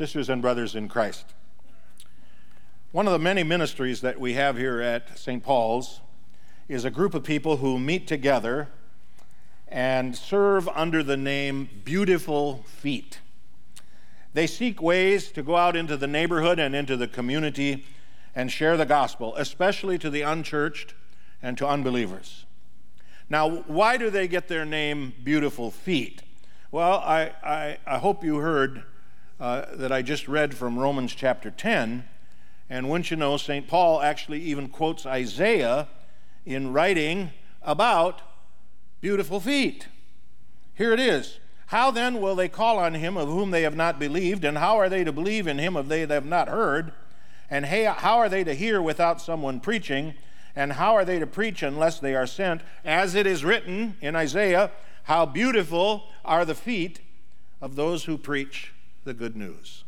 sisters and brothers in Christ. One of the many ministries that we have here at St. Paul's is a group of people who meet together and serve under the name Beautiful Feet. They seek ways to go out into the neighborhood and into the community and share the gospel, especially to the unchurched and to unbelievers. Now, why do they get their name Beautiful Feet? Well, I, I, I hope you heard uh, that I just read from Romans chapter 10. And wouldn't you know, St. Paul actually even quotes Isaiah in writing about beautiful feet. Here it is. How then will they call on him of whom they have not believed? And how are they to believe in him of they that have not heard? And how are they to hear without someone preaching? And how are they to preach unless they are sent? As it is written in Isaiah, how beautiful are the feet of those who preach the good news.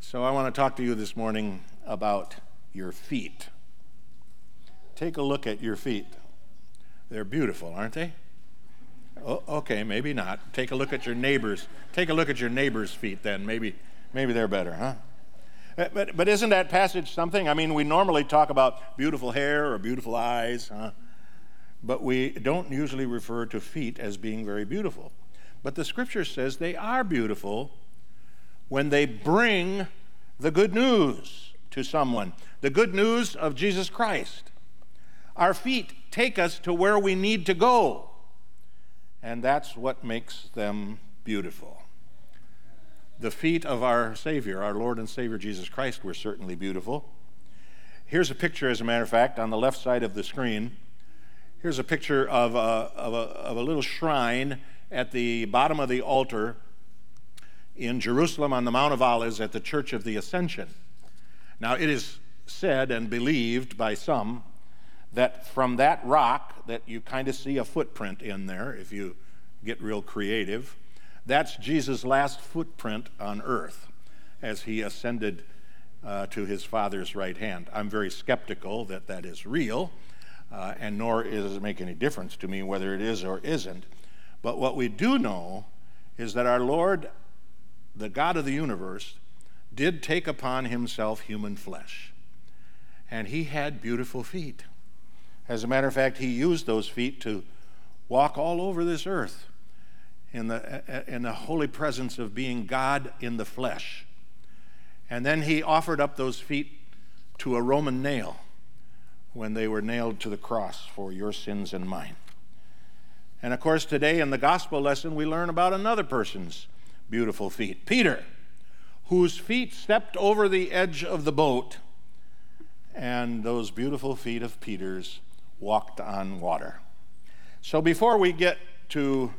So I want to talk to you this morning about your feet. Take a look at your feet. They're beautiful, aren't they? Oh, okay, maybe not. Take a look at your neighbors. Take a look at your neighbor's feet then. Maybe, maybe they're better, huh? Uh, but, but isn't that passage something? I mean, we normally talk about beautiful hair or beautiful eyes, huh? but we don't usually refer to feet as being very beautiful. But the scripture says they are beautiful when they bring the good news to someone the good news of Jesus Christ. Our feet take us to where we need to go, and that's what makes them beautiful. The feet of our Savior, our Lord and Savior Jesus Christ, were certainly beautiful. Here's a picture, as a matter of fact, on the left side of the screen. Here's a picture of a, of a, of a little shrine at the bottom of the altar in Jerusalem on the Mount of Olives at the Church of the Ascension. Now, it is said and believed by some that from that rock that you kind of see a footprint in there, if you get real creative, that's Jesus' last footprint on earth as he ascended uh, to his Father's right hand. I'm very skeptical that that is real, uh, and nor does it make any difference to me whether it is or isn't. But what we do know is that our Lord, the God of the universe, did take upon himself human flesh. And he had beautiful feet. As a matter of fact, he used those feet to walk all over this earth in the, in the holy presence of being God in the flesh. And then he offered up those feet to a Roman nail when they were nailed to the cross for your sins and mine. And of course, today in the gospel lesson, we learn about another person's beautiful feet Peter, whose feet stepped over the edge of the boat, and those beautiful feet of Peter's walked on water. So before we get to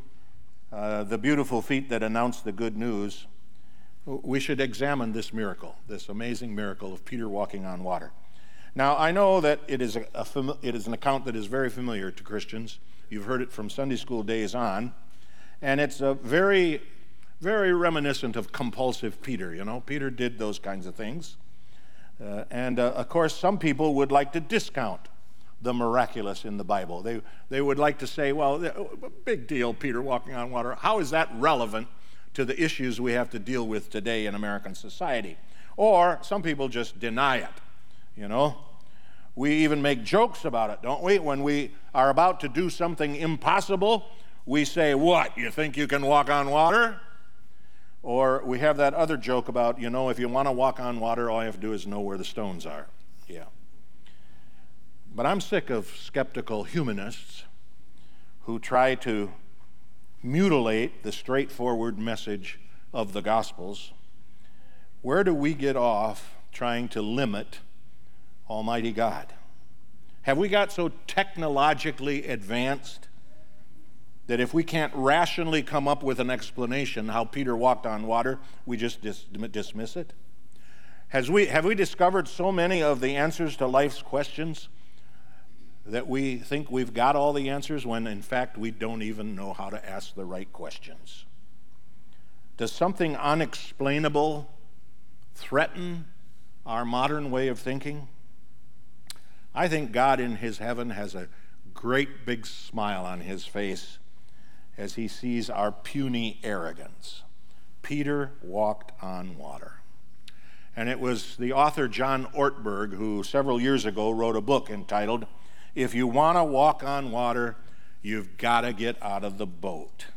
uh, the beautiful feet that announce the good news, we should examine this miracle, this amazing miracle of Peter walking on water. Now, I know that it is, a, a fami- it is an account that is very familiar to Christians. You've heard it from Sunday school days on. And it's a very, very reminiscent of compulsive Peter. You know, Peter did those kinds of things. Uh, and uh, of course, some people would like to discount the miraculous in the Bible. They, they would like to say, well, big deal, Peter walking on water. How is that relevant to the issues we have to deal with today in American society? Or some people just deny it, you know? We even make jokes about it, don't we? When we are about to do something impossible, we say, What? You think you can walk on water? Or we have that other joke about, you know, if you want to walk on water, all you have to do is know where the stones are. Yeah. But I'm sick of skeptical humanists who try to mutilate the straightforward message of the Gospels. Where do we get off trying to limit Almighty God? Have we got so technologically advanced that if we can't rationally come up with an explanation how Peter walked on water, we just dis- dismiss it? Has we, have we discovered so many of the answers to life's questions that we think we've got all the answers when in fact we don't even know how to ask the right questions? Does something unexplainable threaten our modern way of thinking? I think God in his heaven has a great big smile on his face as he sees our puny arrogance. Peter walked on water. And it was the author John Ortberg who several years ago wrote a book entitled, If You Want to Walk on Water, You've Got to Get Out of the Boat.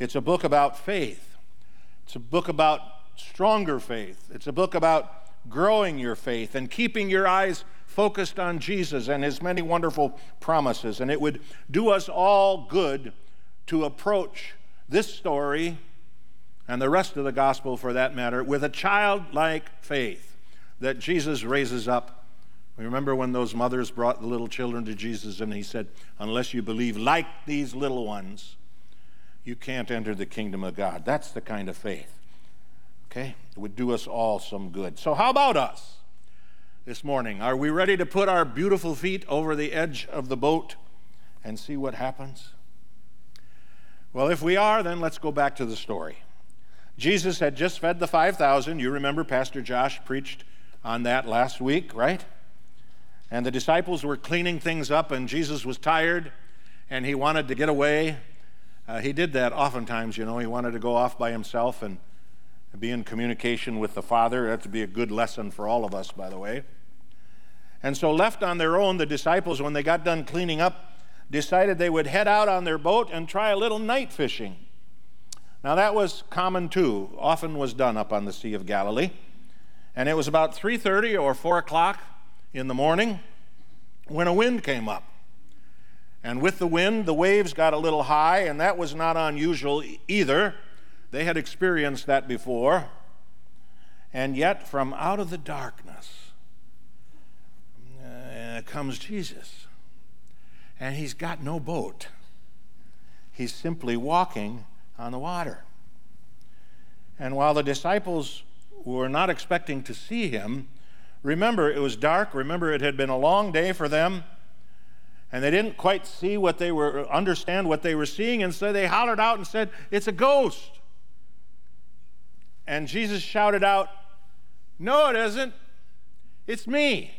It's a book about faith, it's a book about stronger faith, it's a book about growing your faith and keeping your eyes focused on Jesus and his many wonderful promises. And it would do us all good to approach this story and the rest of the gospel for that matter with a childlike faith that Jesus raises up. We remember when those mothers brought the little children to Jesus and he said, Unless you believe like these little ones, you can't enter the kingdom of God. That's the kind of faith. Okay? It would do us all some good. So, how about us this morning? Are we ready to put our beautiful feet over the edge of the boat and see what happens? Well, if we are, then let's go back to the story. Jesus had just fed the 5,000. You remember Pastor Josh preached on that last week, right? And the disciples were cleaning things up, and Jesus was tired and he wanted to get away. Uh, he did that oftentimes, you know. He wanted to go off by himself and be in communication with the Father. That would be a good lesson for all of us, by the way. And so, left on their own, the disciples, when they got done cleaning up, decided they would head out on their boat and try a little night fishing. Now that was common too, often was done up on the Sea of Galilee. And it was about 3:30 or 4 o'clock in the morning when a wind came up. And with the wind, the waves got a little high, and that was not unusual either. They had experienced that before. And yet, from out of the darkness uh, comes Jesus and he's got no boat. He's simply walking on the water. And while the disciples were not expecting to see him, remember it was dark, remember it had been a long day for them, and they didn't quite see what they were understand what they were seeing, and so they hollered out and said, "It's a ghost." And Jesus shouted out, "No, it isn't. It's me."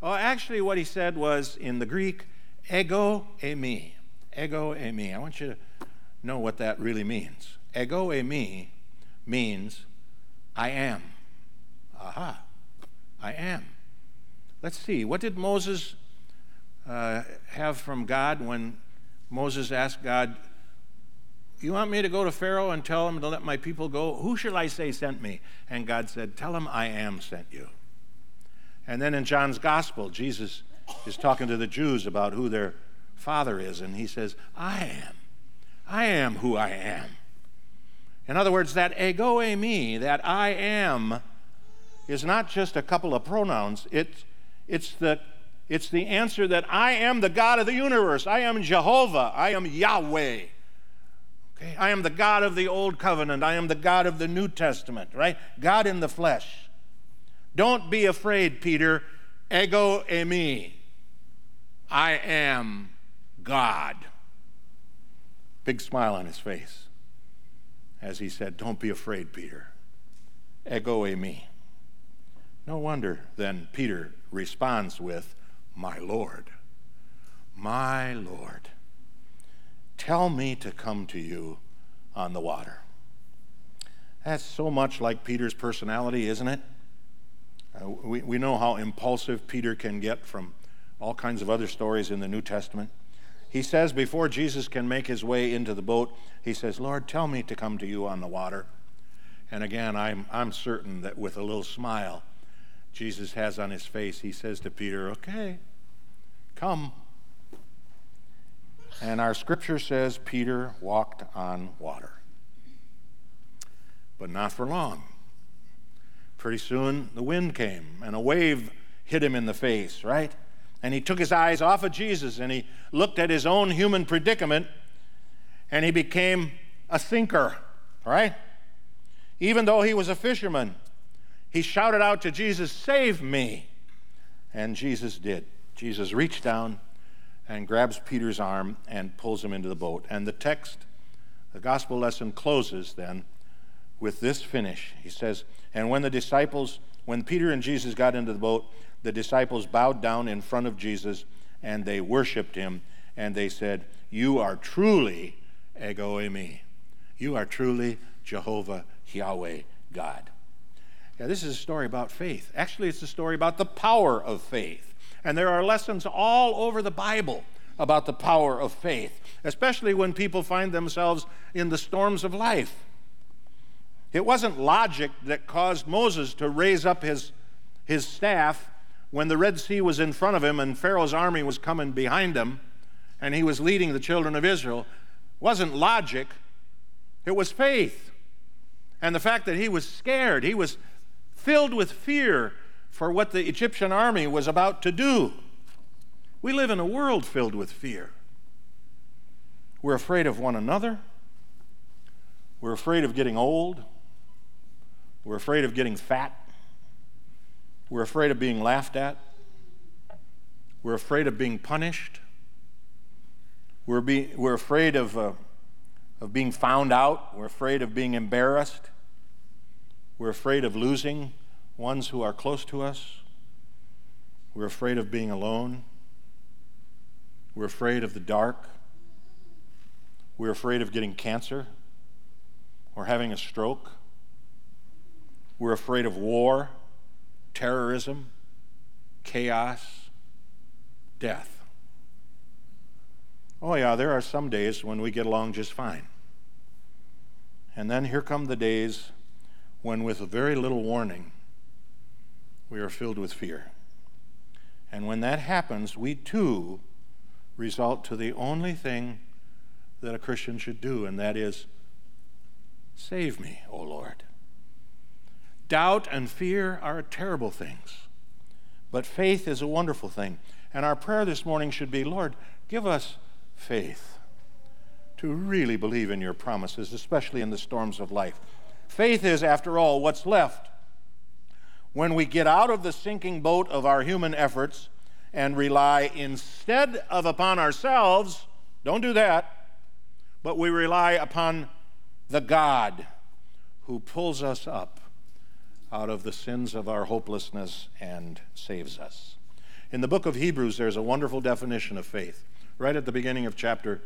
Well, actually, what he said was in the Greek, Ego eimi. Ego eimi. I want you to know what that really means. Ego eimi means I am. Aha. I am. Let's see. What did Moses uh, have from God when Moses asked God, You want me to go to Pharaoh and tell him to let my people go? Who shall I say sent me? And God said, Tell him I am sent you. And then in John's gospel, Jesus is talking to the Jews about who their father is, and he says, I am. I am who I am. In other words, that ego eimi, that I am, is not just a couple of pronouns. It's, it's, the, it's the answer that I am the God of the universe. I am Jehovah. I am Yahweh. Okay? I am the God of the Old Covenant. I am the God of the New Testament, right? God in the flesh. Don't be afraid, Peter. Ego eimi. I am God. Big smile on his face as he said, Don't be afraid, Peter. Ego eimi. No wonder then Peter responds with, My Lord, my Lord, tell me to come to you on the water. That's so much like Peter's personality, isn't it? Uh, we, we know how impulsive Peter can get from all kinds of other stories in the New Testament. He says before Jesus can make his way into the boat, he says, Lord, tell me to come to you on the water. And again, I'm, I'm certain that with a little smile Jesus has on his face, he says to Peter, Okay, come. And our scripture says Peter walked on water. But not for long. Pretty soon the wind came and a wave hit him in the face, right? And he took his eyes off of Jesus and he looked at his own human predicament and he became a thinker, right? Even though he was a fisherman, he shouted out to Jesus, Save me. And Jesus did. Jesus reached down and grabs Peter's arm and pulls him into the boat. And the text, the gospel lesson closes then with this finish. He says, And when the disciples, when Peter and Jesus got into the boat, the disciples bowed down in front of Jesus and they worshiped him and they said, You are truly ego eimi. You are truly Jehovah Yahweh God. Yeah, this is a story about faith. Actually, it's a story about the power of faith. And there are lessons all over the Bible about the power of faith, especially when people find themselves in the storms of life. It wasn't logic that caused Moses to raise up his, his staff when the Red Sea was in front of him and Pharaoh's army was coming behind him and he was leading the children of Israel. It wasn't logic, it was faith. And the fact that he was scared, he was filled with fear for what the Egyptian army was about to do. We live in a world filled with fear. We're afraid of one another. We're afraid of getting old. We're afraid of getting fat. We're afraid of being laughed at. We're afraid of being punished. We're, be, we're afraid of, uh, of being found out. We're afraid of being embarrassed. We're afraid of losing ones who are close to us. We're afraid of being alone. We're afraid of the dark. We're afraid of getting cancer or having a stroke. We're afraid of war, terrorism, chaos, death. Oh, yeah, there are some days when we get along just fine. And then here come the days when, with very little warning, we are filled with fear. And when that happens, we too result to the only thing that a Christian should do, and that is save me, O Lord. Doubt and fear are terrible things, but faith is a wonderful thing. And our prayer this morning should be Lord, give us faith to really believe in your promises, especially in the storms of life. Faith is, after all, what's left when we get out of the sinking boat of our human efforts and rely instead of upon ourselves, don't do that, but we rely upon the God who pulls us up out of the sins of our hopelessness and saves us. In the book of Hebrews, there's a wonderful definition of faith. Right at the beginning of chapter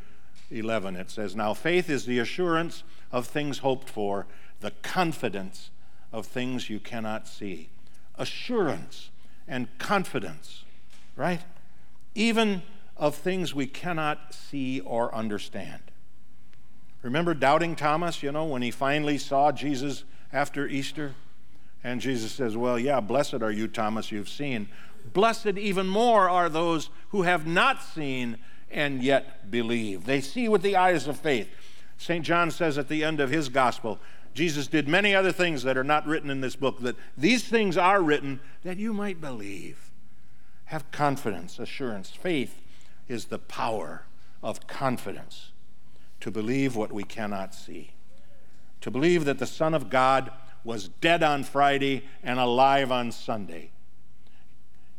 11, it says, Now faith is the assurance of things hoped for, the confidence of things you cannot see. Assurance and confidence right? Even of things we cannot see or understand. Remember doubting Thomas, you know, when he finally saw Jesus after Easter? And Jesus says, Well, yeah, blessed are you, Thomas, you've seen. Blessed even more are those who have not seen and yet believe. They see with the eyes of faith. St. John says at the end of his gospel, Jesus did many other things that are not written in this book, that these things are written that you might believe. Have confidence, assurance. Faith is the power of confidence to believe what we cannot see, to believe that the Son of God was dead on Friday and alive on Sunday.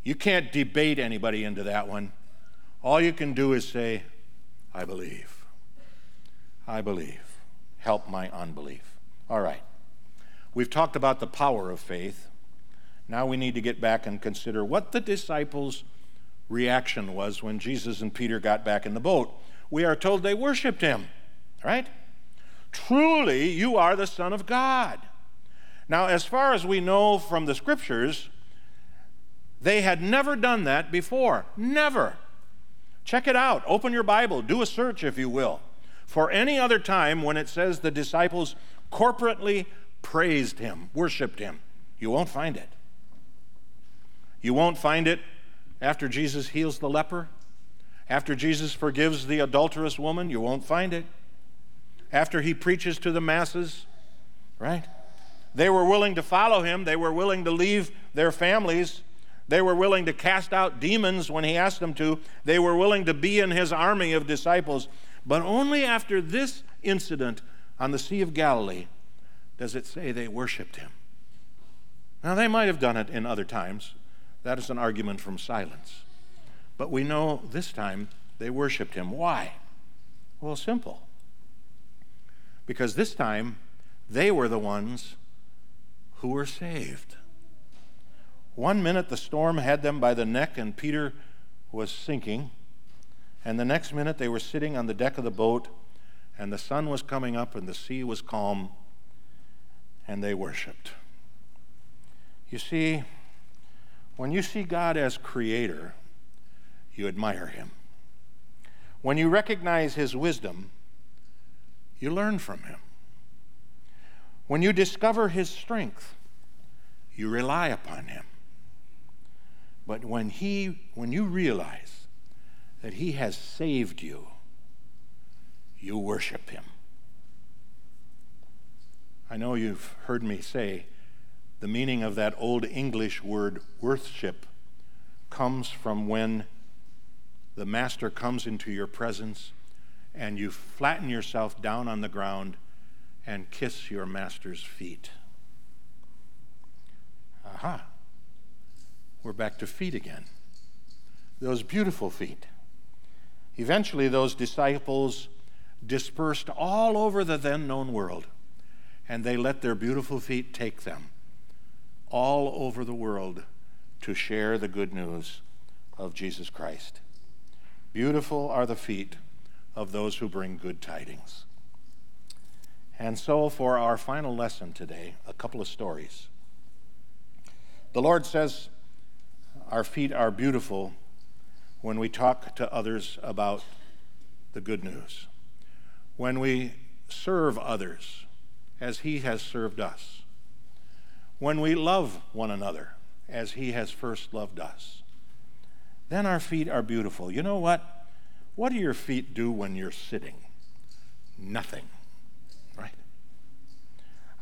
You can't debate anybody into that one. All you can do is say, I believe. I believe. Help my unbelief. All right. We've talked about the power of faith. Now we need to get back and consider what the disciples' reaction was when Jesus and Peter got back in the boat. We are told they worshiped him, right? Truly, you are the Son of God. Now, as far as we know from the scriptures, they had never done that before. Never. Check it out. Open your Bible. Do a search, if you will, for any other time when it says the disciples corporately praised him, worshiped him. You won't find it. You won't find it after Jesus heals the leper. After Jesus forgives the adulterous woman, you won't find it. After he preaches to the masses, right? They were willing to follow him, they were willing to leave their families. They were willing to cast out demons when he asked them to. They were willing to be in his army of disciples. But only after this incident on the Sea of Galilee does it say they worshiped him. Now, they might have done it in other times. That is an argument from silence. But we know this time they worshiped him. Why? Well, simple. Because this time they were the ones who were saved. One minute the storm had them by the neck and Peter was sinking, and the next minute they were sitting on the deck of the boat and the sun was coming up and the sea was calm and they worshiped. You see, when you see God as creator, you admire him. When you recognize his wisdom, you learn from him. When you discover his strength, you rely upon him. But when he when you realize that he has saved you, you worship him. I know you've heard me say the meaning of that old English word worship comes from when the master comes into your presence and you flatten yourself down on the ground and kiss your master's feet. Aha. We're back to feet again. Those beautiful feet. Eventually, those disciples dispersed all over the then known world, and they let their beautiful feet take them all over the world to share the good news of Jesus Christ. Beautiful are the feet of those who bring good tidings. And so, for our final lesson today, a couple of stories. The Lord says our feet are beautiful when we talk to others about the good news, when we serve others as He has served us, when we love one another as He has first loved us. Then our feet are beautiful. You know what? What do your feet do when you're sitting? Nothing. Right?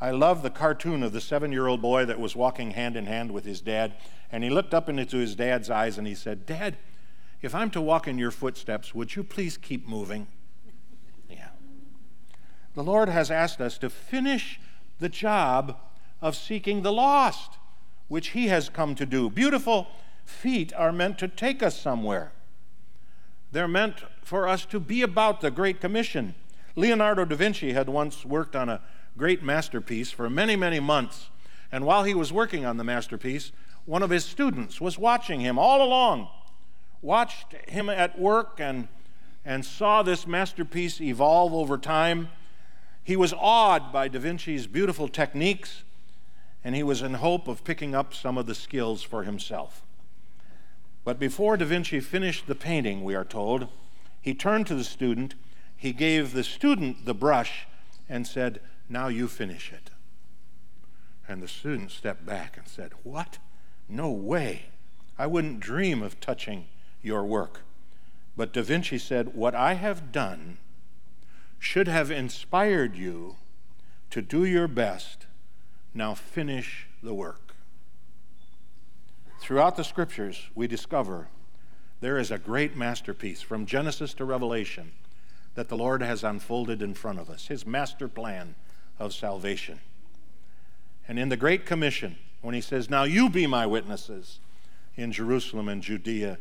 I love the cartoon of the seven year old boy that was walking hand in hand with his dad, and he looked up into his dad's eyes and he said, Dad, if I'm to walk in your footsteps, would you please keep moving? The Lord has asked us to finish the job of seeking the lost, which He has come to do. Beautiful feet are meant to take us somewhere. They're meant for us to be about the Great Commission. Leonardo da Vinci had once worked on a great masterpiece for many, many months. And while he was working on the masterpiece, one of his students was watching him all along, watched him at work and, and saw this masterpiece evolve over time. He was awed by Da Vinci's beautiful techniques, and he was in hope of picking up some of the skills for himself. But before Da Vinci finished the painting, we are told, he turned to the student, he gave the student the brush, and said, now you finish it. And the student stepped back and said, What? No way. I wouldn't dream of touching your work. But Da Vinci said, What I have done should have inspired you to do your best. Now finish the work. Throughout the scriptures, we discover there is a great masterpiece from Genesis to Revelation that the Lord has unfolded in front of us, his master plan of salvation. And in the Great Commission, when he says, Now you be my witnesses in Jerusalem and Judea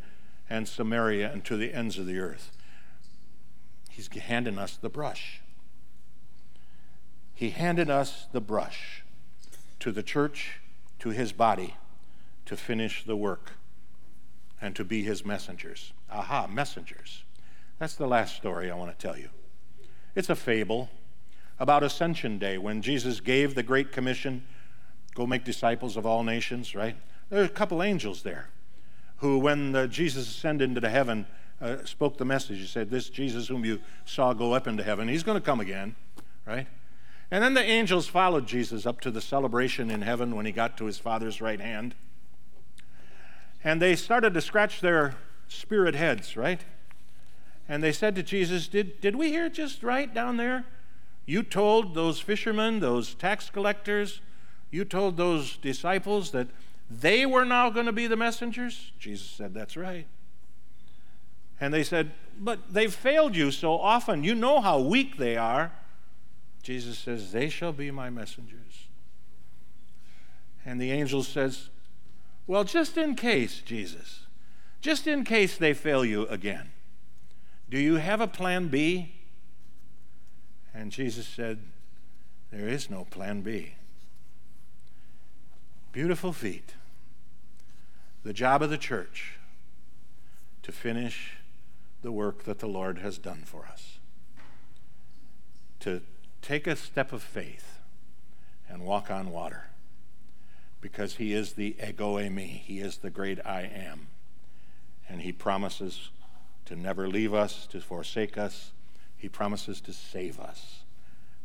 and Samaria and to the ends of the earth, he's handing us the brush. He handed us the brush to the church, to his body, to finish the work and to be his messengers. Aha, messengers. That's the last story I want to tell you. It's a fable about Ascension Day when Jesus gave the Great Commission go make disciples of all nations, right? There are a couple angels there who, when uh, Jesus ascended into heaven, uh, spoke the message. He said, This Jesus whom you saw go up into heaven, he's going to come again, right? And then the angels followed Jesus up to the celebration in heaven when he got to his Father's right hand. And they started to scratch their spirit heads, right? And they said to Jesus, Did, did we hear just right down there? You told those fishermen, those tax collectors, you told those disciples that they were now going to be the messengers? Jesus said, That's right. And they said, But they've failed you so often. You know how weak they are. Jesus says, They shall be my messengers. And the angel says, Well, just in case, Jesus, just in case they fail you again, do you have a plan B? And Jesus said, There is no plan B. Beautiful feet. The job of the church to finish the work that the Lord has done for us. To take a step of faith and walk on water because he is the ego eimi, He is the great I am. And he promises to never leave us, to forsake us. He promises to save us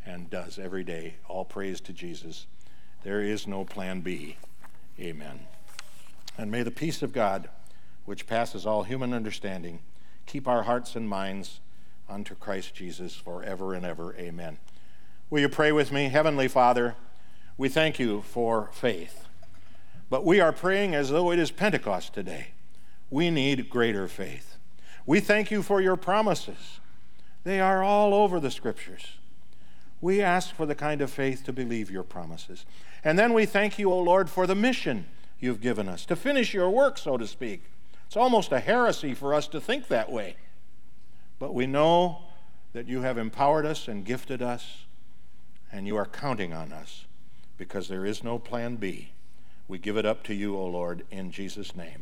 and does every day. All praise to Jesus. There is no plan B. Amen. And may the peace of God, which passes all human understanding, keep our hearts and minds unto Christ Jesus forever and ever. Amen. Will you pray with me? Heavenly Father, we thank you for faith. But we are praying as though it is Pentecost today. We need greater faith. We thank you for your promises. They are all over the scriptures. We ask for the kind of faith to believe your promises. And then we thank you, O Lord, for the mission you've given us, to finish your work, so to speak. It's almost a heresy for us to think that way. But we know that you have empowered us and gifted us, and you are counting on us because there is no plan B. We give it up to you, O Lord, in Jesus' name.